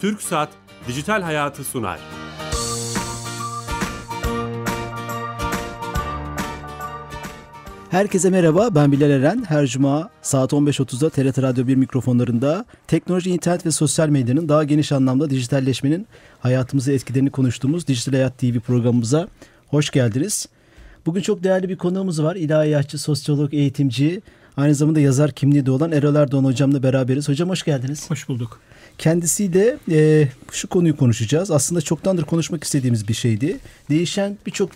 Türk Saat Dijital Hayatı sunar. Herkese merhaba, ben Bilal Eren. Her cuma saat 15.30'da TRT Radyo 1 mikrofonlarında teknoloji, internet ve sosyal medyanın daha geniş anlamda dijitalleşmenin hayatımızı etkilerini konuştuğumuz Dijital Hayat TV programımıza hoş geldiniz. Bugün çok değerli bir konuğumuz var. İlahiyatçı, sosyolog, eğitimci, aynı zamanda yazar kimliği de olan Erol Erdoğan hocamla beraberiz. Hocam hoş geldiniz. Hoş bulduk. Kendisiyle e, şu konuyu konuşacağız. Aslında çoktandır konuşmak istediğimiz bir şeydi. Değişen birçok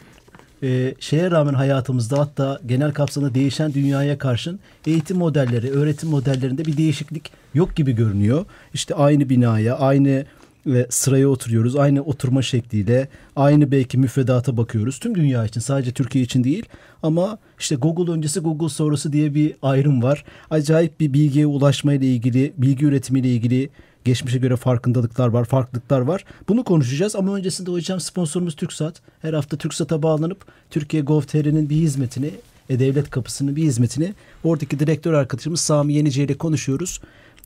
e, şeye rağmen hayatımızda hatta genel kapsamda değişen dünyaya karşın eğitim modelleri, öğretim modellerinde bir değişiklik yok gibi görünüyor. İşte aynı binaya, aynı ve sıraya oturuyoruz. Aynı oturma şekliyle, aynı belki müfredata bakıyoruz. Tüm dünya için, sadece Türkiye için değil. Ama işte Google öncesi, Google sonrası diye bir ayrım var. Acayip bir bilgiye ulaşmayla ilgili, bilgi üretimiyle ilgili geçmişe göre farkındalıklar var, farklılıklar var. Bunu konuşacağız ama öncesinde hocam sponsorumuz TürkSat. Her hafta TürkSat'a bağlanıp Türkiye Gov.tr'nin bir hizmetini, e-devlet kapısının bir hizmetini oradaki direktör arkadaşımız Sami Yenice ile konuşuyoruz.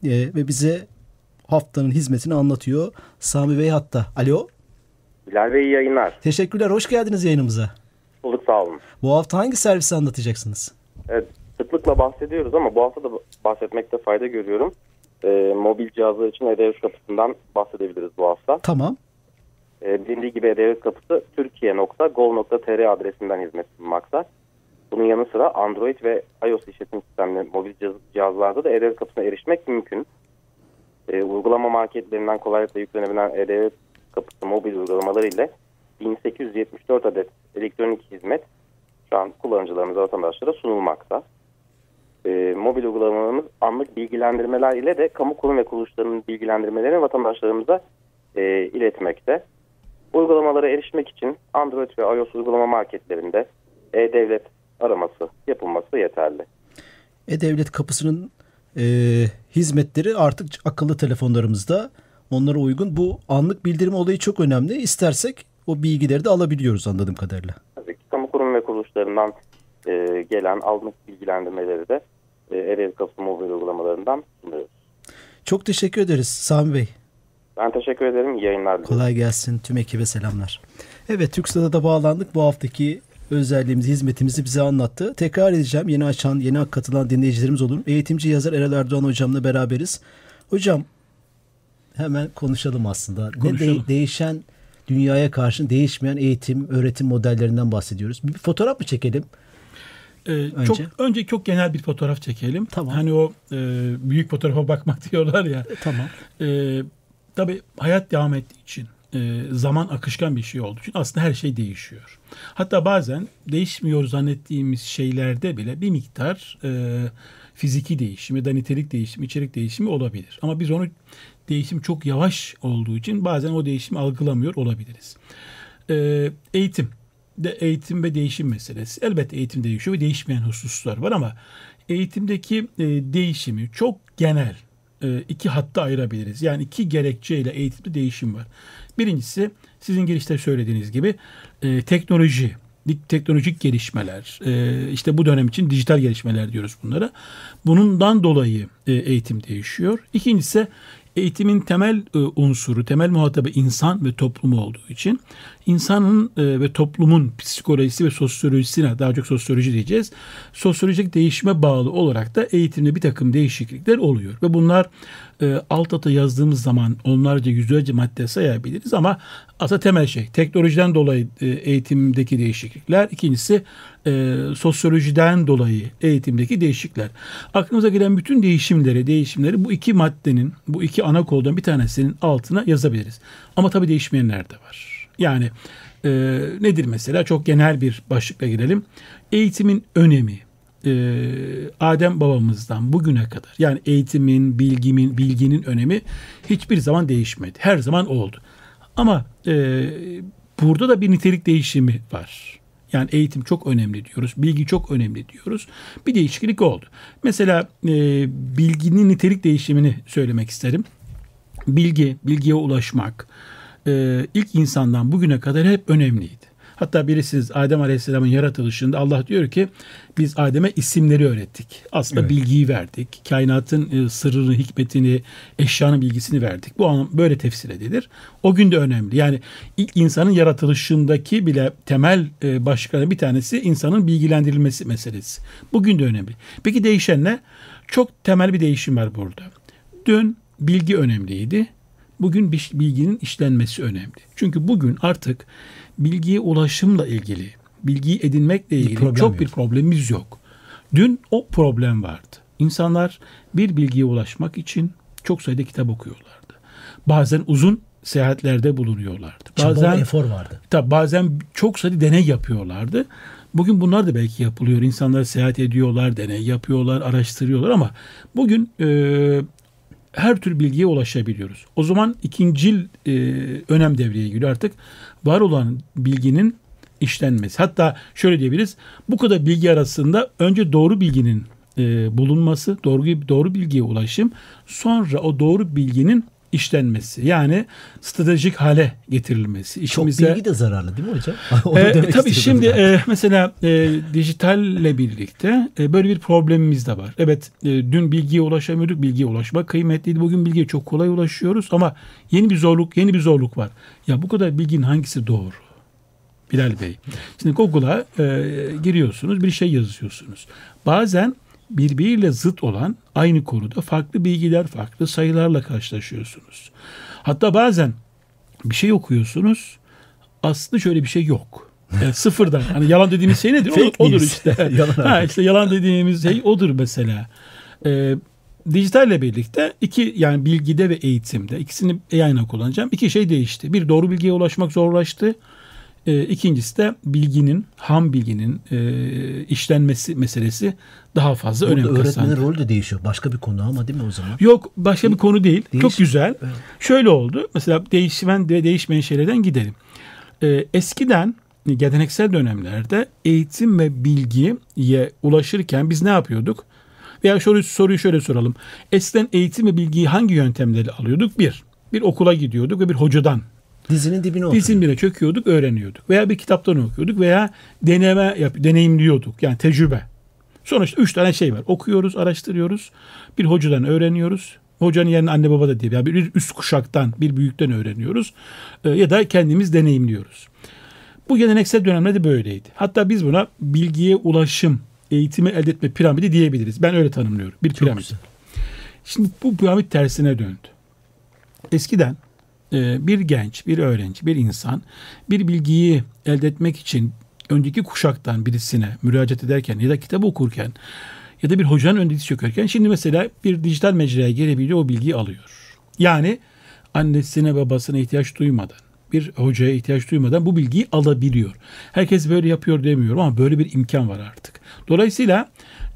E, ve bize haftanın hizmetini anlatıyor. Sami Bey hatta. Alo. Bilal Bey iyi yayınlar. Teşekkürler. Hoş geldiniz yayınımıza. Bulduk sağ olun. Bu hafta hangi servisi anlatacaksınız? Evet, sıklıkla bahsediyoruz ama bu hafta da bahsetmekte fayda görüyorum. Ee, mobil cihazlar için E-Devlet Kapısı'ndan bahsedebiliriz bu hafta. Tamam. Ee, bilindiği gibi E-Devlet Kapısı türkiye.gov.tr adresinden hizmet sunmakta. Bunun yanı sıra Android ve iOS işletim sistemli mobil cihazlarda da E-Devlet Kapısı'na erişmek mümkün. Ee, uygulama marketlerinden kolaylıkla yüklenebilen E-Devlet Kapısı mobil uygulamaları ile 1874 adet elektronik hizmet şu an kullanıcılarımıza, vatandaşlara sunulmakta. E, mobil uygulamalarımız anlık bilgilendirmeler ile de kamu kurum ve kuruluşlarının bilgilendirmelerini vatandaşlarımıza e, iletmekte. Uygulamalara erişmek için Android ve iOS uygulama marketlerinde e-devlet araması yapılması yeterli. E-Devlet kapısının e, hizmetleri artık akıllı telefonlarımızda onlara uygun. Bu anlık bildirim olayı çok önemli. İstersek o bilgileri de alabiliyoruz anladığım kadarıyla. Tabii ki kamu kurum ve kuruluşlarından e, gelen anlık bilgilendirmeleri de e, e Kapısı mobil uygulamalarından sunuyoruz. Çok teşekkür ederiz Sami Bey. Ben teşekkür ederim. İyi yayınlar Kolay gelsin. Tüm ekibe selamlar. Evet TürkSat'a da bağlandık. Bu haftaki özelliğimizi, hizmetimizi bize anlattı. Tekrar edeceğim. Yeni açan, yeni katılan dinleyicilerimiz olur. Eğitimci yazar Erel Erdoğan hocamla beraberiz. Hocam hemen konuşalım aslında. Konuşalım. Ne de, değişen dünyaya karşı değişmeyen eğitim, öğretim modellerinden bahsediyoruz. Bir fotoğraf mı çekelim? Ee, önce. Çok önce çok genel bir fotoğraf çekelim. Tamam. Hani o e, büyük fotoğrafa bakmak diyorlar ya. E, tamam. E, tabii hayat devam ettiği için e, zaman akışkan bir şey olduğu için aslında her şey değişiyor. Hatta bazen değişmiyor zannettiğimiz şeylerde bile bir miktar e, fiziki değişim ya da nitelik değişimi, içerik değişimi olabilir. Ama biz onu değişim çok yavaş olduğu için bazen o değişimi algılamıyor olabiliriz. E, eğitim de eğitim ve değişim meselesi. Elbette eğitim değişiyor ve değişmeyen hususlar var ama eğitimdeki e, değişimi çok genel iki hatta ayırabiliriz. Yani iki gerekçeyle eğitimde değişim var. Birincisi sizin girişte söylediğiniz gibi e, teknoloji, teknolojik gelişmeler, e, işte bu dönem için dijital gelişmeler diyoruz bunlara. Bundan dolayı e, eğitim değişiyor. İkincisi eğitimin temel e, unsuru, temel muhatabı insan ve toplumu olduğu için insanın e, ve toplumun psikolojisi ve sosyolojisine daha çok sosyoloji diyeceğiz. Sosyolojik değişime bağlı olarak da eğitimde bir takım değişiklikler oluyor ve bunlar e, alt ata yazdığımız zaman onlarca yüzlerce madde sayabiliriz ama aslında temel şey teknolojiden dolayı eğitimdeki değişiklikler. İkincisi e, sosyolojiden dolayı eğitimdeki değişiklikler. Aklımıza gelen bütün değişimleri, değişimleri bu iki maddenin, bu iki ana koldan bir tanesinin altına yazabiliriz. Ama tabii değişmeyenler de var. Yani e, nedir mesela? Çok genel bir başlıkla girelim. Eğitimin önemi, e, Adem babamızdan bugüne kadar yani eğitimin, bilgimin, bilginin önemi hiçbir zaman değişmedi. Her zaman oldu. Ama e, burada da bir nitelik değişimi var. Yani eğitim çok önemli diyoruz, bilgi çok önemli diyoruz. Bir değişiklik oldu. Mesela e, bilginin nitelik değişimini söylemek isterim. Bilgi, bilgiye ulaşmak e, ilk insandan bugüne kadar hep önemliydi. Hatta birisiz Adem Aleyhisselam'ın yaratılışında Allah diyor ki biz Adem'e isimleri öğrettik. Aslında Evet. bilgiyi verdik. Kainatın e, sırrını, hikmetini, eşyanın bilgisini verdik. Bu anlam böyle tefsir edilir. O gün de önemli. Yani ilk insanın yaratılışındaki bile temel e, başlıklarından bir tanesi insanın bilgilendirilmesi meselesi. Bugün de önemli. Peki değişen ne? Çok temel bir değişim var burada. Dün bilgi önemliydi. Bugün bilginin işlenmesi önemli. Çünkü bugün artık bilgiye ulaşımla ilgili, bilgiyi edinmekle ilgili problem çok yok. bir problemimiz yok. Dün o problem vardı. İnsanlar bir bilgiye ulaşmak için çok sayıda kitap okuyorlardı. Bazen uzun seyahatlerde bulunuyorlardı. Bazen efor vardı. Tabii bazen çok sayıda deney yapıyorlardı. Bugün bunlar da belki yapılıyor. İnsanlar seyahat ediyorlar, deney yapıyorlar, araştırıyorlar ama bugün e, her tür bilgiye ulaşabiliyoruz. O zaman ikincil e, önem devreye giriyor artık. Var olan bilginin işlenmesi. Hatta şöyle diyebiliriz. Bu kadar bilgi arasında önce doğru bilginin e, bulunması, doğru doğru bilgiye ulaşım, sonra o doğru bilginin işlenmesi. Yani stratejik hale getirilmesi. Çok İşimize bilgi de zararlı değil mi hocam? Onu e, tabii şimdi e, mesela e, dijitalle birlikte e, böyle bir problemimiz de var. Evet e, dün bilgiye ulaşamıyorduk. Bilgiye ulaşmak kıymetliydi. Bugün bilgiye çok kolay ulaşıyoruz ama yeni bir zorluk, yeni bir zorluk var. Ya bu kadar bilginin hangisi doğru? Bilal Bey. Şimdi Google'a e, giriyorsunuz, bir şey yazıyorsunuz. Bazen birbiriyle zıt olan aynı konuda farklı bilgiler, farklı sayılarla karşılaşıyorsunuz. Hatta bazen bir şey okuyorsunuz, aslında şöyle bir şey yok. Yani sıfırdan. Hani yalan dediğimiz şey nedir? Fake Odur, odur işte. Yalan ha, işte yalan dediğimiz şey odur mesela. Ee, dijitalle birlikte iki yani bilgide ve eğitimde ikisini yan yana kullanacağım. İki şey değişti. Bir doğru bilgiye ulaşmak zorlaştı. Ee, ikincisi de bilginin, ham bilginin e, işlenmesi meselesi daha fazla Burada önem kazandı. öğretmenin rolü de değişiyor. Başka bir konu ama değil mi o zaman? Yok başka bir konu değil. Değiş- Çok güzel. Evet. Şöyle oldu. Mesela değişmen ve değişmeyen şeylerden gidelim. Ee, eskiden geleneksel dönemlerde eğitim ve bilgiye ulaşırken biz ne yapıyorduk? Veya soruyu, soruyu şöyle soralım. Eskiden eğitim ve bilgiyi hangi yöntemleri alıyorduk? Bir, bir okula gidiyorduk ve bir hocadan Dizinin dibine oturuyor. Dizin bile çöküyorduk, öğreniyorduk. Veya bir kitaptan okuyorduk veya deneme yap, deneyimliyorduk. Yani tecrübe. Sonuçta üç tane şey var. Okuyoruz, araştırıyoruz. Bir hocadan öğreniyoruz. Hocanın yerine anne baba da değil. Yani bir üst kuşaktan, bir büyükten öğreniyoruz. Ee, ya da kendimiz deneyimliyoruz. Bu geleneksel dönemlerde böyleydi. Hatta biz buna bilgiye ulaşım, eğitimi elde etme piramidi diyebiliriz. Ben öyle tanımlıyorum. Bir piramit. Şimdi bu piramit tersine döndü. Eskiden bir genç, bir öğrenci, bir insan bir bilgiyi elde etmek için önceki kuşaktan birisine müracaat ederken ya da kitap okurken ya da bir hocanın diz çökerken şimdi mesela bir dijital mecraya gelebiliyor o bilgiyi alıyor. Yani annesine babasına ihtiyaç duymadan bir hocaya ihtiyaç duymadan bu bilgiyi alabiliyor. Herkes böyle yapıyor demiyorum ama böyle bir imkan var artık. Dolayısıyla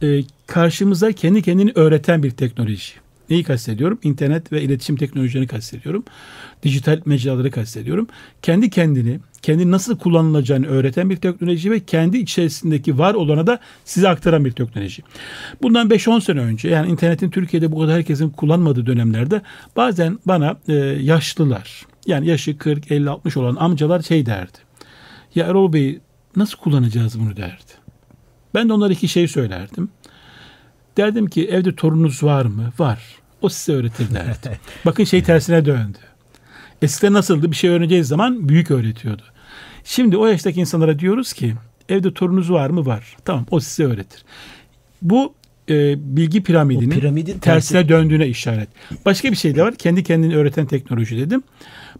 e, karşımıza kendi kendini öğreten bir teknoloji. Neyi kastediyorum? İnternet ve iletişim teknolojilerini kastediyorum. Dijital mecraları kastediyorum. Kendi kendini, kendi nasıl kullanılacağını öğreten bir teknoloji ve kendi içerisindeki var olana da size aktaran bir teknoloji. Bundan 5-10 sene önce yani internetin Türkiye'de bu kadar herkesin kullanmadığı dönemlerde bazen bana e, yaşlılar yani yaşı 40, 50, 60 olan amcalar şey derdi. Ya Erol Bey nasıl kullanacağız bunu derdi. Ben de onlara iki şey söylerdim. Derdim ki evde torununuz var mı? Var. O size öğretir derdi. Bakın şey tersine döndü. Eskiden nasıldı? Bir şey öğreneceğiz zaman büyük öğretiyordu. Şimdi o yaştaki insanlara diyoruz ki evde torununuz var mı? Var. Tamam o size öğretir. Bu e, bilgi piramidinin O piramidin tersine tersi- döndüğüne işaret. Başka bir şey de var. Kendi kendini öğreten teknoloji dedim.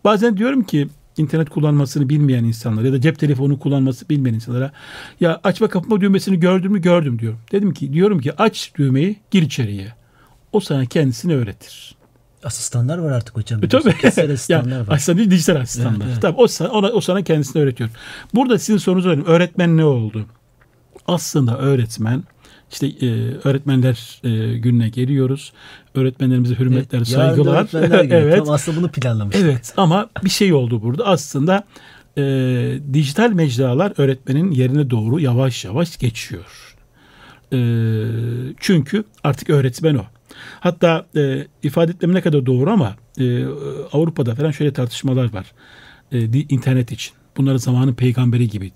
Bazen diyorum ki internet kullanmasını bilmeyen insanlara ya da cep telefonu kullanması bilmeyen insanlara ya açma kapama düğmesini gördün mü gördüm diyorum. Dedim ki diyorum ki aç düğmeyi gir içeriye. O sana kendisini öğretir. Asistanlar var artık hocam. E, tabii. Kişisel ya, asistanlar var. asistan değil dijital asistanlar. Evet, evet. Tabii o sana, ona, o sana kendisini öğretiyor. Burada sizin sorunuzu alayım. Öğretmen ne oldu? Aslında öğretmen işte e, öğretmenler e, gününe geliyoruz. Öğretmenlerimize hürmetler, Evet, saygılar. öğretmenler günü. evet. Tam aslında bunu planlamıştık. Evet ama bir şey oldu burada. Aslında e, dijital mecralar öğretmenin yerine doğru yavaş yavaş geçiyor. E, çünkü artık öğretmen o. Hatta e, ifade etmem ne kadar doğru ama e, Avrupa'da falan şöyle tartışmalar var. E, internet için. bunları zamanın peygamberi gibi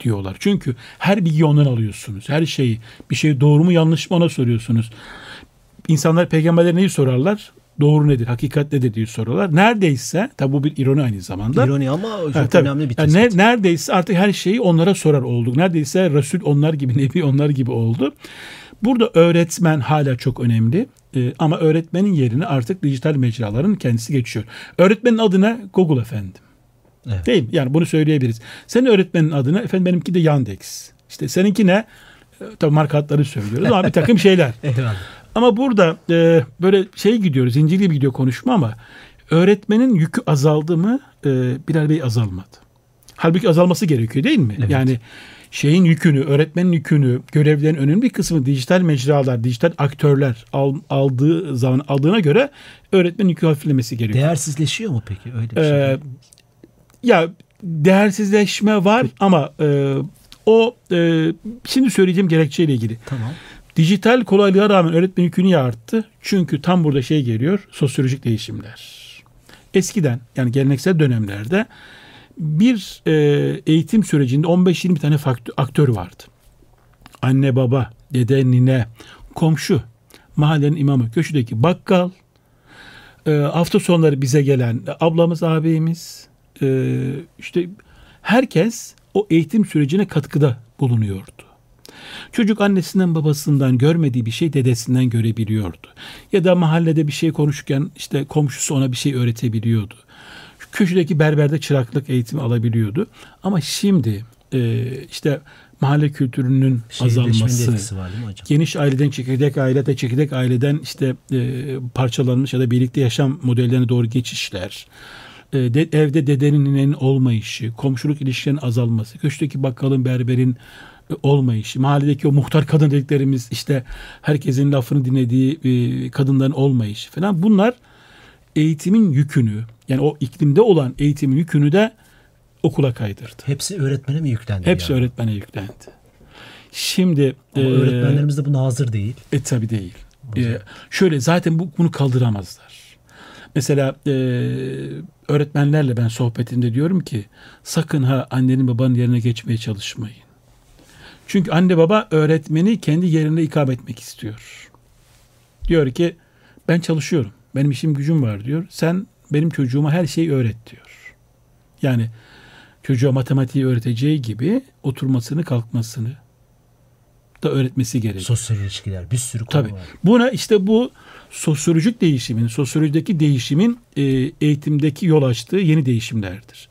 diyorlar. Çünkü her bilgiyi ondan alıyorsunuz. Her şeyi bir şey doğru mu yanlış mı ona soruyorsunuz. İnsanlar peygamberlere neyi sorarlar? Doğru nedir, hakikat nedir diye soruyorlar. Neredeyse, tabi bu bir ironi aynı zamanda. İroni ama çok Ha, tabii. önemli bir Yani tespit. ne- neredeyse artık her şeyi onlara sorar olduk. Neredeyse Resul onlar gibi, Nebi onlar gibi oldu. Burada öğretmen hala çok önemli. Ee, ama öğretmenin yerine artık dijital mecraların kendisi geçiyor. Öğretmenin adına Google efendim. Evet. Değil mi? Yani bunu söyleyebiliriz. Senin öğretmenin adına efendim benimki de Yandex. İşte seninki ne? Ee, Tabii marka adları söylüyoruz ama bir takım şeyler. Eyvallah. Ama burada e, böyle şey gidiyoruz, zincirli bir gidiyor konuşma ama öğretmenin yükü azaldı mı e, Bilal Bey azalmadı. Halbuki azalması gerekiyor değil mi? Evet. Yani şeyin yükünü, öğretmenin yükünü, görevlerin önemli bir kısmı dijital mecralar, dijital aktörler al- aldığı zaman aldığına göre öğretmenin yükü hafiflemesi gerekiyor. Değersizleşiyor mu peki öyle bir şey? Ee, ya değersizleşme var ama e, o e, şimdi söyleyeceğim gerekçeyle ilgili. Tamam. Dijital kolaylığa rağmen öğretmen yükü niye arttı? Çünkü tam burada şey geliyor, sosyolojik değişimler. Eskiden yani geleneksel dönemlerde bir e, eğitim sürecinde 15-20 tane faktör, aktör vardı. Anne baba, dede, nine, komşu, mahallenin imamı, köşedeki bakkal, e, hafta sonları bize gelen ablamız, abimiz, e, işte herkes o eğitim sürecine katkıda bulunuyordu. Çocuk annesinden babasından görmediği bir şey dedesinden görebiliyordu. Ya da mahallede bir şey konuşurken işte komşusu ona bir şey öğretebiliyordu. Köşedeki berberde çıraklık eğitimi alabiliyordu. Ama şimdi e, işte mahalle kültürünün azalması, var geniş aileden çekirdek ailede çekirdek aileden işte e, parçalanmış ya da birlikte yaşam modellerine doğru geçişler. E, de- evde dedenin ninenin olmayışı, komşuluk ilişkilerinin azalması, köşkteki bakkalın berberin olmayışı, mahalledeki o muhtar kadın dediklerimiz işte herkesin lafını dinlediği e, kadınların olmayışı falan bunlar eğitimin yükünü yani o iklimde olan eğitimin yükünü de okula kaydırdı. Hepsi öğretmene mi yüklendi? Hepsi yani? öğretmene yüklendi. Şimdi Ama e, öğretmenlerimiz de buna hazır değil. e tabi değil. E, şöyle zaten bu, bunu kaldıramazlar. Mesela e, öğretmenlerle ben sohbetinde diyorum ki sakın ha annenin babanın yerine geçmeye çalışmayın. Çünkü anne baba öğretmeni kendi yerine ikame etmek istiyor. Diyor ki ben çalışıyorum. Benim işim gücüm var diyor. Sen benim çocuğuma her şeyi öğret diyor. Yani çocuğa matematiği öğreteceği gibi oturmasını kalkmasını da öğretmesi gerekiyor. Sosyal ilişkiler bir sürü konu Tabii. var. Buna işte bu sosyolojik değişimin, sosyolojideki değişimin e, eğitimdeki yol açtığı yeni değişimlerdir.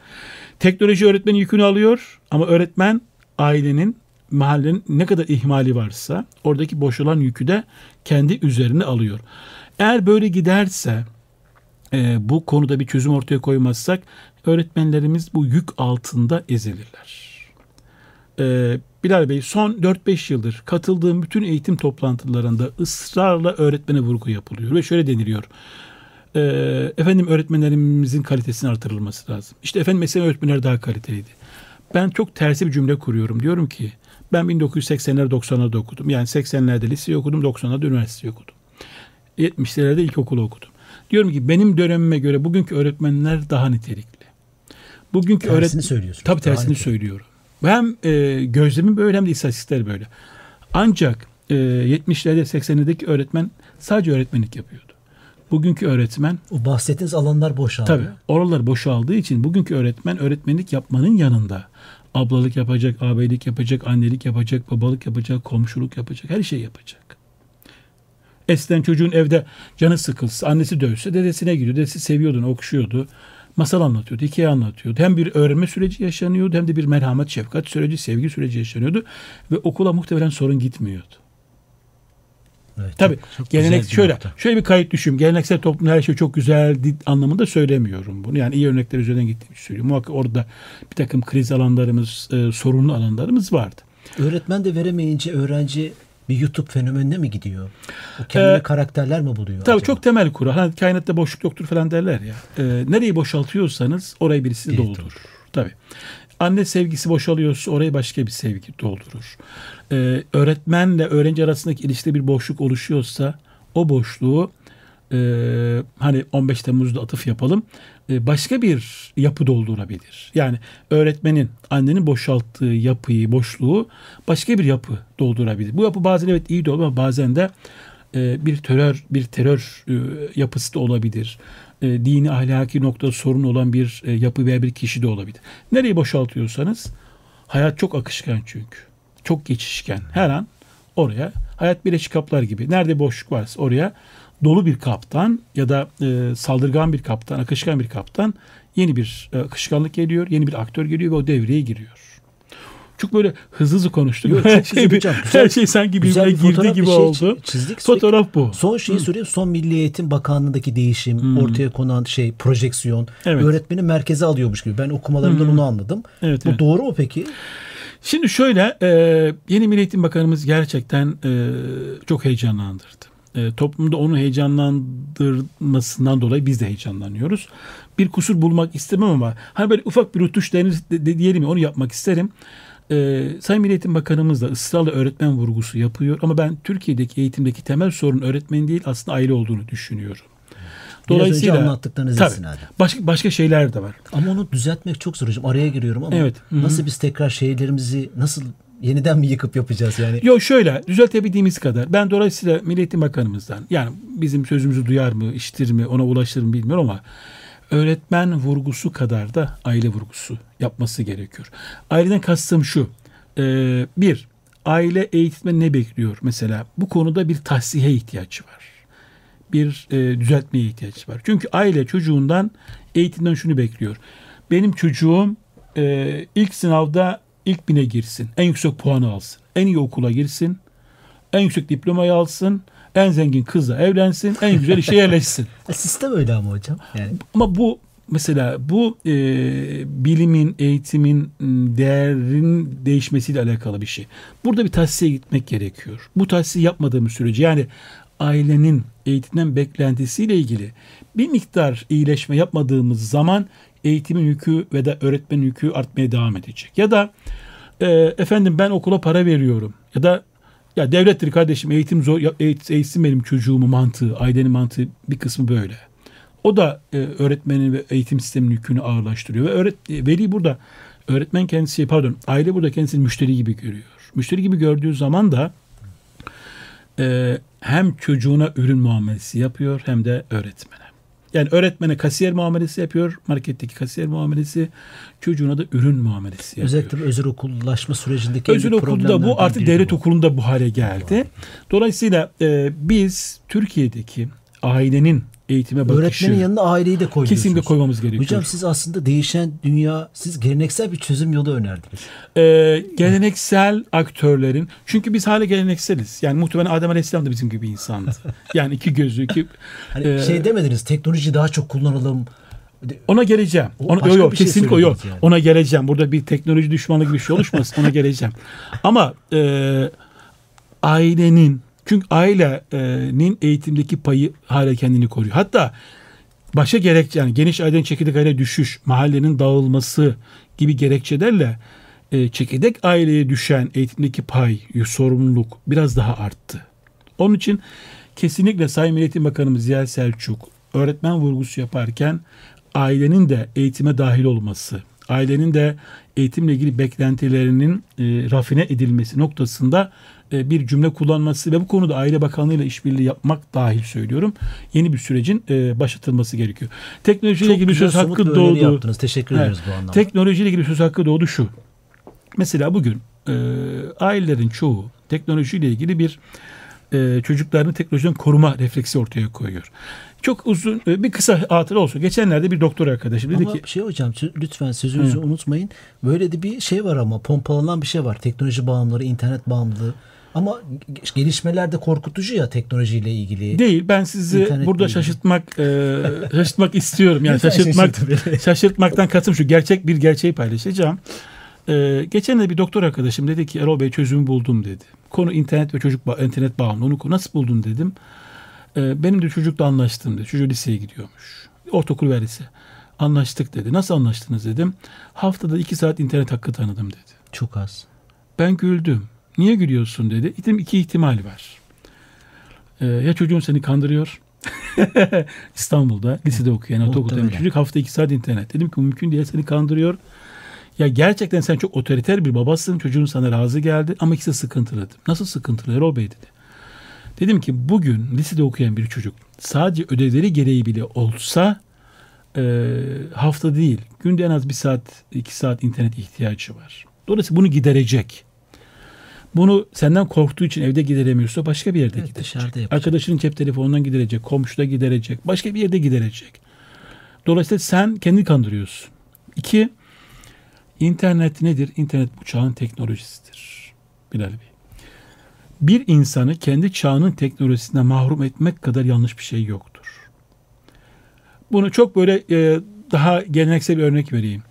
Teknoloji öğretmenin yükünü alıyor ama öğretmen ailenin, mahallenin ne kadar ihmali varsa oradaki boşalan yükü de kendi üzerine alıyor. Eğer böyle giderse e, bu konuda bir çözüm ortaya koymazsak öğretmenlerimiz bu yük altında ezilirler. Ee, Bilal Bey son 4-5 yıldır katıldığım bütün eğitim toplantılarında ısrarla öğretmene vurgu yapılıyor ve şöyle deniliyor. Ee, efendim öğretmenlerimizin kalitesinin artırılması lazım. İşte efendim mesela öğretmenler daha kaliteliydi. Ben çok tersi bir cümle kuruyorum. Diyorum ki ben 1980'ler 90'larda okudum. Yani 80'lerde lise okudum, 90'larda üniversite okudum. 70'lerde ilkokulu okudum. Diyorum ki benim dönemime göre bugünkü öğretmenler daha nitelikli. Bugünkü Tersini öğretmen söylüyorsunuz. Tabii tersini nitelikli. söylüyorum. Hem e, gözlemim böyle hem de istatistikler böyle. Ancak e, 70'lerde 80'lerdeki öğretmen sadece öğretmenlik yapıyordu. Bugünkü öğretmen O bahsettiğiniz alanlar boşaldı. tabii oralar boşaldığı için bugünkü öğretmen öğretmenlik yapmanın yanında ablalık yapacak, ağabeylik yapacak, annelik yapacak, babalık yapacak, komşuluk yapacak, her şey yapacak. Eskiden çocuğun evde canı sıkılsa, annesi dövse dedesine gidiyor. Dedesi seviyordu, okşuyordu. Masal anlatıyordu, hikaye anlatıyordu. Hem bir öğrenme süreci yaşanıyordu hem de bir merhamet, şefkat süreci, sevgi süreci yaşanıyordu. Ve okula muhtemelen sorun gitmiyordu. Evet, Tabii çok- çok gelenek şöyle nokta. şöyle bir kayıt düşün. Geleneksel toplumda her şey çok güzel anlamında söylemiyorum bunu. Yani iyi örnekler üzerinden gittiğimi söylüyorum. Muhakkak orada bir takım kriz alanlarımız, e, sorunlu alanlarımız vardı. Öğretmen de veremeyince öğrenci bir YouTube fenomenine mi gidiyor? O kendine Ee, karakterler mi buluyor? Tabii acaba? çok temel kural. Hani kainatta boşluk yoktur falan derler ya. E, nereyi boşaltıyorsanız orayı birisi Biri doldurur. Tabii. Anne sevgisi boşalıyorsa orayı başka bir sevgi doldurur. E, öğretmenle öğrenci arasındaki ilişkide bir boşluk oluşuyorsa o boşluğu e, hani 15 Temmuz'da atıf yapalım. e, başka bir yapı doldurabilir. Yani öğretmenin, annenin boşalttığı yapıyı, boşluğu başka bir yapı doldurabilir. Bu yapı bazen evet iyi de olur ama bazen de e, bir terör bir terör e, yapısı da olabilir. E, dini ahlaki nokta sorun olan bir e, yapı veya bir kişi de olabilir. Nereyi boşaltıyorsanız hayat çok akışkan çünkü. Çok geçişken. Her an oraya hayat bileşik kaplar gibi. Nerede boşluk varsa oraya dolu bir kaptan ya da e, saldırgan bir kaptan, akışkan bir kaptan yeni bir e, akışkanlık geliyor, yeni bir aktör geliyor ve o devreye giriyor. Çok böyle hızlı hızlı konuştuk. Yok, her, şey, güzel- her şey sanki birbirine bir girdi gibi bir şey oldu. çizdik. Fotoğraf bu. Son şeyi sorayım. Son Milli Eğitim Bakanlığı'ndaki değişim, ortaya konan şey, projeksiyon, Evet. öğretmeni merkeze alıyormuş gibi. Ben okumalarımdan onu anladım. Evet, Bu evet. doğru mu peki? Şimdi şöyle e, yeni Milli Eğitim Bakanımız gerçekten e, çok heyecanlandırdı. E, toplumda onu heyecanlandırmasından dolayı biz de heyecanlanıyoruz. Bir kusur bulmak istemem ama hani böyle ufak bir rutuş deniz, de, de- diyelim ya onu yapmak isterim. E, Sayın Milli Eğitim Bakanımız da ısrarla öğretmen vurgusu yapıyor ama ben Türkiye'deki eğitimdeki temel sorun öğretmen değil aslında aile olduğunu düşünüyorum. Biraz önce anlattıklarınız tabii, istinaden. başka, başka şeyler de var. Ama onu düzeltmek çok zor hocam. Araya giriyorum ama Evet. Nasıl biz tekrar şehirlerimizi nasıl yeniden mi yıkıp yapacağız yani? Yok şöyle düzeltebildiğimiz kadar. Ben dolayısıyla Milli Eğitim Bakanımızdan yani bizim sözümüzü duyar mı, işitir mi, ona ulaşır mı bilmiyorum ama öğretmen vurgusu kadar da aile vurgusu yapması gerekiyor. Aileden kastım şu. e, bir, aile eğitmen ne bekliyor mesela? Bu konuda bir tahsihe ihtiyaç var. Bir e, düzeltmeye ihtiyaç var. Çünkü aile çocuğundan eğitimden şunu bekliyor. Benim çocuğum e, ilk sınavda ilk bine girsin. En yüksek puanı alsın. En iyi okula girsin. En yüksek diplomayı alsın. En zengin kızla evlensin. En güzel işe yerleşsin. E, Sistem öyle ama hocam. Yani Ama bu mesela bu e, bilimin, eğitimin değerin değişmesiyle alakalı bir şey. Burada bir tahsise gitmek gerekiyor. Bu tahsisi yapmadığımız sürece yani ailenin eğitimden beklentisiyle ilgili bir miktar iyileşme yapmadığımız zaman eğitimin yükü ve de öğretmenin yükü artmaya devam edecek. Ya da e, efendim ben okula para veriyorum ya da ya devlettir kardeşim eğitim zor eğit- eğitsin benim çocuğumu mantığı, ailenin mantığı bir kısmı böyle. O da e, öğretmenin ve eğitim sisteminin yükünü ağırlaştırıyor ve öğret e, veli burada öğretmen kendisi pardon aile burada kendisini müşteri gibi görüyor. Müşteri gibi gördüğü zaman da e, hem çocuğuna ürün muamelesi yapıyor hem de öğretmene. Yani öğretmene kasiyer muamelesi yapıyor, marketteki kasiyer muamelesi, çocuğuna da ürün muamelesi yapıyor. özellikle özel okullaşma sürecindeki Özel okulda bu artık devlet bu. okulunda bu hale geldi. Dolayısıyla e, biz Türkiye'deki ailenin eğitime bakışı Öğretmenin yanına aileyi de koyuyorsunuz. kesinlikle koymamız gerekiyor. Hocam siz aslında değişen dünya, siz geleneksel bir çözüm yolu önerdiniz. e, geleneksel aktörlerin çünkü biz hala gelenekseliz. Yani muhtemelen Adem Aleyhisselam da bizim gibi insandı. Yani iki gözlü iki Hani Ee, şey demediniz, teknolojiyi daha çok kullanalım. ona geleceğim. Ona, yok, yok, şey kesinlikle yok. yani. Ona geleceğim. Burada bir teknoloji düşmanlığı gibi bir şey oluşmasın. Ona geleceğim. Ama e, ailenin çünkü ailenin eğitimdeki payı hala kendini koruyor. Hatta başka gerekçe yani geniş aileden çekirdek aile düşüş, mahallenin dağılması gibi gerekçelerle e, çekirdek aileye düşen eğitimdeki pay, sorumluluk biraz daha arttı. Onun için kesinlikle Sayın Milli Eğitim Bakanımız Ziya Selçuk öğretmen vurgusu yaparken ailenin de eğitime dahil olması, ailenin de eğitimle ilgili beklentilerinin e, rafine edilmesi noktasında e, bir cümle kullanması ve bu konuda Aile Bakanlığı ile işbirliği yapmak dahil söylüyorum. Yeni bir sürecin e, başlatılması gerekiyor. Teknolojiyle Çok ilgili söz hakkı doğdu. yaptınız. Teşekkür Evet. ederiz bu anlamda. Teknolojiyle ilgili söz hakkı doğdu şu. Mesela bugün e, ailelerin çoğu teknolojiyle ilgili bir e, çocuklarını teknolojiden koruma refleksi ortaya koyuyor. Çok uzun e, bir kısa hatıra olsun. Geçenlerde bir doktor arkadaşım dedi ama ki şey hocam lütfen sözünüzü unutmayın. Böyle de bir şey var ama pompalanan bir şey var. Teknoloji bağımlılığı, internet bağımlılığı. Ama ge- gelişmeler de korkutucu ya teknolojiyle ilgili. değil ben sizi İnternetle burada ilgili. şaşırtmak e, şaşırtmak istiyorum. Yani şaşırtmak şaşırtmaktan kasım şu gerçek bir gerçeği paylaşacağım. E, geçen de bir doktor arkadaşım dedi ki Erol Bey çözümü buldum dedi. Konu internet ve çocuk ba- internet bağımlı. Onu nasıl buldun dedim. E, benim de çocukla anlaştım dedi. Çocuğu liseye gidiyormuş. Ortaokul ve lise. Anlaştık dedi. Nasıl anlaştınız dedim. Haftada iki saat internet hakkı tanıdım dedi. Çok az. Ben güldüm. Niye gülüyorsun dedi. Dedim iki ihtimal var. Ee, ya çocuğun seni kandırıyor İstanbul'da lisede okuyan, ortaokulda çocuk hafta iki saat internet. Dedim ki mümkün değil seni kandırıyor. Ya gerçekten sen çok otoriter bir babasın. Çocuğun sana razı geldi ama ikisi sıkıntılı. dedim. Nasıl sıkıntılı Erol Bey dedi. Dedim ki bugün lisede okuyan bir çocuk sadece ödevleri gereği bile olsa e, hafta değil günde en az bir saat iki saat internet ihtiyacı var. Dolayısıyla bunu giderecek. Bunu senden korktuğu için evde gideremiyorsa başka bir yerde Evet, giderecek. dışarıda yapacak. Arkadaşının cep telefonundan giderecek, komşuda giderecek, başka bir yerde giderecek. Dolayısıyla sen kendini kandırıyorsun. İki, internet nedir? İnternet bu çağın teknolojisidir. Bilal Bey. Bir insanı kendi çağının teknolojisinden mahrum etmek kadar yanlış bir şey yoktur. Bunu çok böyle e, daha geleneksel bir örnek vereyim.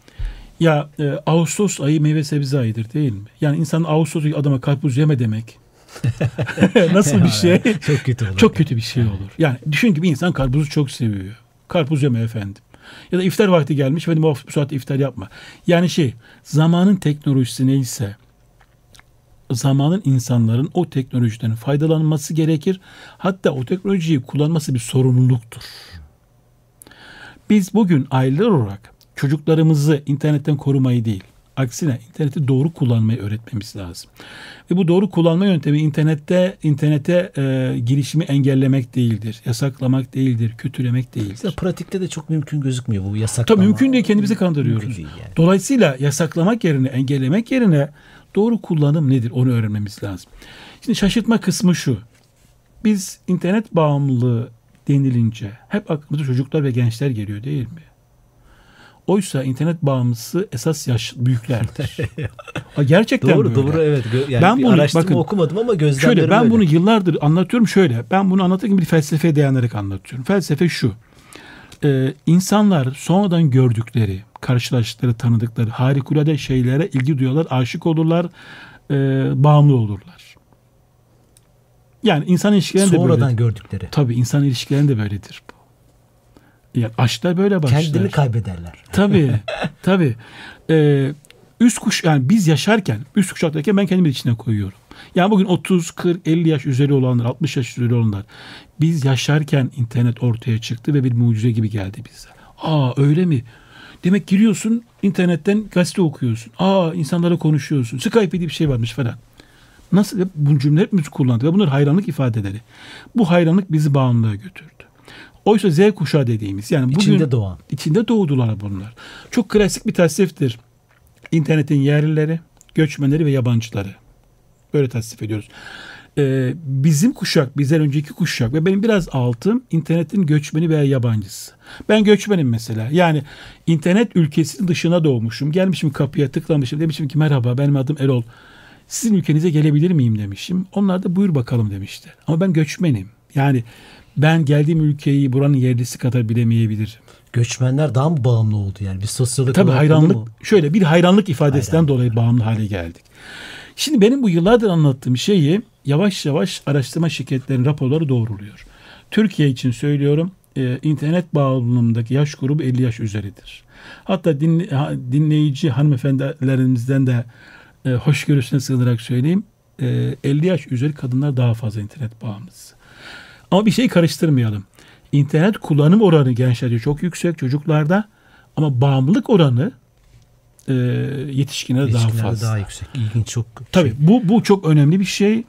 Ya e, Ağustos ayı meyve sebze ayıdır değil mi? Yani insan Ağustos ayı adama karpuz yeme demek. Nasıl bir şey? Çok kötü olur. Çok kötü bir şey olur. Yani düşün ki bir insan karpuzu çok seviyor. Karpuz yeme efendim. Ya da iftar vakti gelmiş efendim bu saatte iftar yapma. Yani şey zamanın teknolojisi neyse zamanın insanların o teknolojiden faydalanması gerekir. Hatta o teknolojiyi kullanması bir sorumluluktur. Biz bugün aileler olarak çocuklarımızı internetten korumayı değil, aksine interneti doğru kullanmayı öğretmemiz lazım. Ve bu doğru kullanma yöntemi internette internete e, girişimi engellemek değildir, yasaklamak değildir, kötülemek değildir. Aslında pratikte de çok mümkün gözükmüyor bu yasaklama. Tabii mümkün değil kendimizi kandırıyoruz. Değil yani. Dolayısıyla yasaklamak yerine, engellemek yerine doğru kullanım nedir onu öğrenmemiz lazım. Şimdi şaşırtma kısmı şu. Biz internet bağımlılığı denilince hep aklımıza çocuklar ve gençler geliyor değil mi? Oysa internet bağımlısı esas yaş büyüklerdir. Ha, Gerçekten Doğru böyle. doğru evet. Yani Ben bunu- bakın, okumadım ama gözlemlerim Şöyle ben öyle. bunu yıllardır anlatıyorum şöyle. Ben bunu anlatırken bir felsefeye dayanarak anlatıyorum. Felsefe şu. Ee, insanlar sonradan gördükleri, karşılaştıkları, tanıdıkları harikulade şeylere ilgi duyuyorlar, aşık olurlar, e, bağımlı olurlar. Yani insan ilişkilerinde Sonradan böyledir. gördükleri. Tabii insan ilişkilerinde böyledir Yani aşklar böyle başlar. Kendini kaybederler. Tabii. tabii. Ee, üst kuş yani biz yaşarken üst kuşaktayken ben kendimi içine koyuyorum. Yani bugün 30, 40, 50 yaş üzeri olanlar, 60 yaş üzeri olanlar biz yaşarken internet ortaya çıktı ve bir mucize gibi geldi bize. Aa öyle mi? Demek giriyorsun internetten gazete okuyorsun. Aa insanlara konuşuyorsun. Skype diye bir şey varmış falan. Nasıl? Bu cümle hepimiz kullandık ve bunlar hayranlık ifadeleri. Bu hayranlık bizi bağımlılığa götürdü. Oysa Z kuşağı dediğimiz yani bugün İçinde doğan. içinde doğdular bunlar. Çok klasik bir tasniftir. İnternetin yerlileri, göçmenleri ve yabancıları. Böyle tasnif ediyoruz. Ee, bizim kuşak, bizden önceki kuşak ve benim biraz altım internetin göçmeni veya yabancısı. Ben göçmenim mesela. Yani internet ülkesinin dışına doğmuşum. Gelmişim kapıya tıklamışım. Demişim ki merhaba benim adım Erol. Sizin ülkenize gelebilir miyim demişim. Onlar da buyur bakalım demişler. Ama ben göçmenim. Yani ben geldiğim ülkeyi buranın yerlisi kadar bilemeyebilirim. Göçmenler daha mı bağımlı oldu yani? Bir sosyolog Tabii hayranlık şöyle bir hayranlık ifadesinden Hayran. dolayı bağımlı hale geldik. Şimdi benim bu yıllardır anlattığım şeyi yavaş yavaş araştırma şirketlerinin raporları doğruluyor. Türkiye için söylüyorum e, internet bağımlılığındaki yaş grubu 50 yaş üzeridir. Hatta dinle- ha- dinleyici hanımefendilerimizden de e, hoşgörüsüne sığınarak söyleyeyim. E, 50 yaş üzeri kadınlar daha fazla internet bağımlısı. Ama bir şey karıştırmayalım. İnternet kullanım oranı gençlerde çok yüksek çocuklarda ama bağımlılık oranı e, yetişkinlerde daha fazla. daha yüksek. İlginç çok. Tabii şey. bu bu çok önemli bir şey.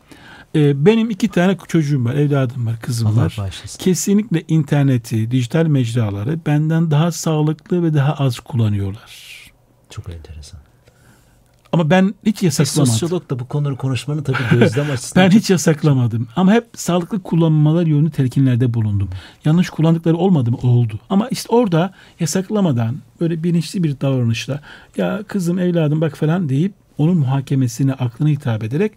E, benim iki tane çocuğum var, evladım var, kızım Allah var. bağışlasın. Kesinlikle interneti, dijital mecraları benden daha sağlıklı ve daha az kullanıyorlar. Çok enteresan. Ama ben hiç Bir yasaklamadım. sosyolog da bu konuları konuşmanın tabii gözlem açısından Ben hiç yasaklamadım. Ama hep sağlıklı kullanmalar yönlü telkinlerde bulundum. Yanlış kullandıkları olmadı mı? Oldu. Ama işte orada yasaklamadan böyle bilinçli bir davranışla ya kızım evladım bak falan deyip onun muhakemesine aklına hitap ederek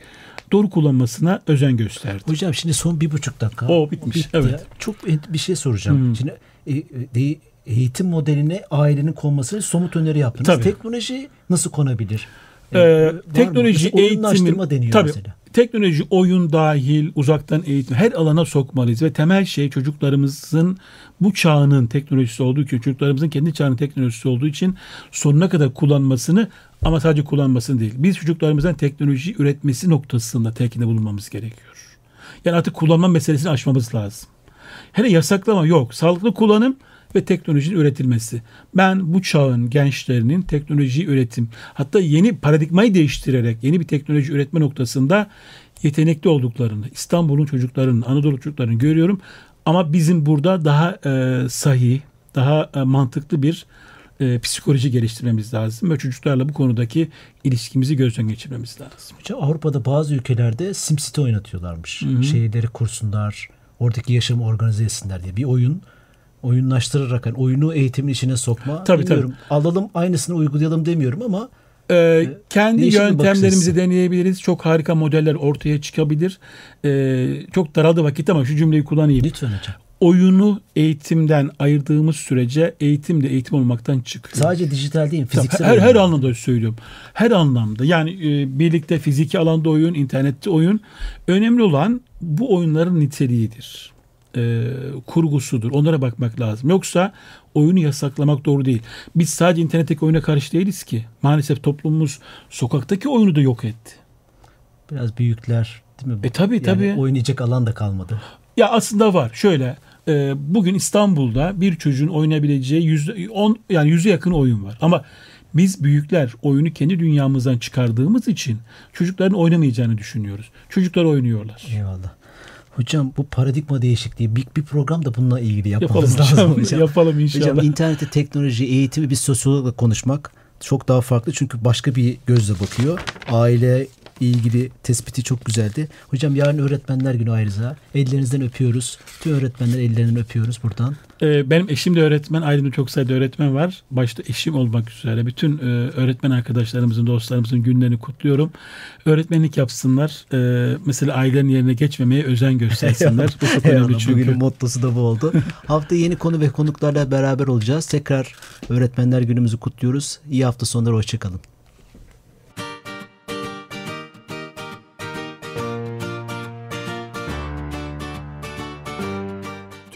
doğru kullanmasına özen gösterdi. Hocam şimdi son bir buçuk dakika. O bitmiş, Bitti evet. ya. Çok bir şey soracağım. Hmm. Şimdi e, e, eğitim modeline ailenin konmasını somut öneri yaptınız. Tabii. Teknoloji nasıl konabilir? E, teknoloji oyunlaştırma deniyor tabii, mesela. teknoloji oyun dahil uzaktan eğitim her alana sokmalıyız ve temel şey çocuklarımızın bu çağının teknolojisi olduğu için çocuklarımızın kendi çağının teknolojisi olduğu için sonuna kadar kullanmasını ama sadece kullanmasını değil. Biz çocuklarımızdan teknoloji üretmesi noktasında telkinde bulunmamız gerekiyor. Yani artık kullanma meselesini aşmamız lazım. Hele yasaklama yok. Sağlıklı kullanım ve teknolojinin üretilmesi. Ben bu çağın gençlerinin teknoloji üretim hatta yeni paradigmayı değiştirerek yeni bir teknoloji üretme noktasında yetenekli olduklarını İstanbul'un çocuklarının Anadolu çocuklarını görüyorum. Ama bizim burada daha e, sahih, daha e, mantıklı bir e, psikoloji geliştirmemiz lazım ve çocuklarla bu konudaki ilişkimizi gözden geçirmemiz lazım. Hocam Avrupa'da bazı ülkelerde SimCity oynatıyorlarmış. Şehirleri kursunlar, oradaki yaşamı organize etsinler diye bir oyun oyunlaştırarak yani oyunu eğitimin içine sokma. Tabii, Bilmiyorum, Alalım aynısını uygulayalım demiyorum ama Ee, kendi bir bakış yöntemlerimizi deneyebiliriz. Çok harika modeller ortaya çıkabilir. Ee, çok daraldı vakit ama şu cümleyi kullanayım. lütfen hocam. Oyunu eğitimden ayırdığımız sürece eğitim de eğitim olmaktan çıkıyor. Sadece dijital değil, Tabii, fiziksel. her, her anlamda söylüyorum. Her anlamda. Yani e, birlikte fiziki alanda oyun, internette oyun. Önemli olan bu oyunların niteliğidir. E, kurgusudur. Onlara bakmak lazım. Yoksa oyunu yasaklamak doğru değil. Biz sadece internetteki oyuna karşı değiliz ki. Maalesef toplumumuz sokaktaki oyunu da yok etti. Biraz büyükler değil mi? E tabii, Yani tabii. Oynayacak alan da kalmadı. Ya aslında var. Şöyle e, bugün İstanbul'da bir çocuğun oynayabileceği yüzde on yani yüze yakın oyun var. Ama biz büyükler oyunu kendi dünyamızdan çıkardığımız için çocukların oynamayacağını düşünüyoruz. Çocuklar oynuyorlar. Eyvallah. Hocam bu paradigma değişikliği bir, bir program da bununla ilgili Yapalım yapmamız lazım hocam. hocam. Yapalım inşallah. Hocam internette teknoloji, eğitimi bir sosyologla konuşmak çok daha farklı. Çünkü başka bir gözle bakıyor. Aile ilgili tespiti çok güzeldi. Hocam yarın öğretmenler günü ayrıca. Ellerinizden öpüyoruz. Tüm öğretmenler ellerinden öpüyoruz buradan. Ee, benim eşim de öğretmen. Ailemde çok sayıda öğretmen var. Başta eşim olmak üzere. Bütün e, öğretmen arkadaşlarımızın, dostlarımızın günlerini kutluyorum. Öğretmenlik yapsınlar. Ee, mesela ailenin yerine geçmemeye özen göstersinler. Bu çok önemli çünkü. Bugünün mottosu da bu oldu. Hafta yeni konu ve konuklarla beraber olacağız. Tekrar öğretmenler günümüzü kutluyoruz. İyi hafta sonları. Hoşçakalın.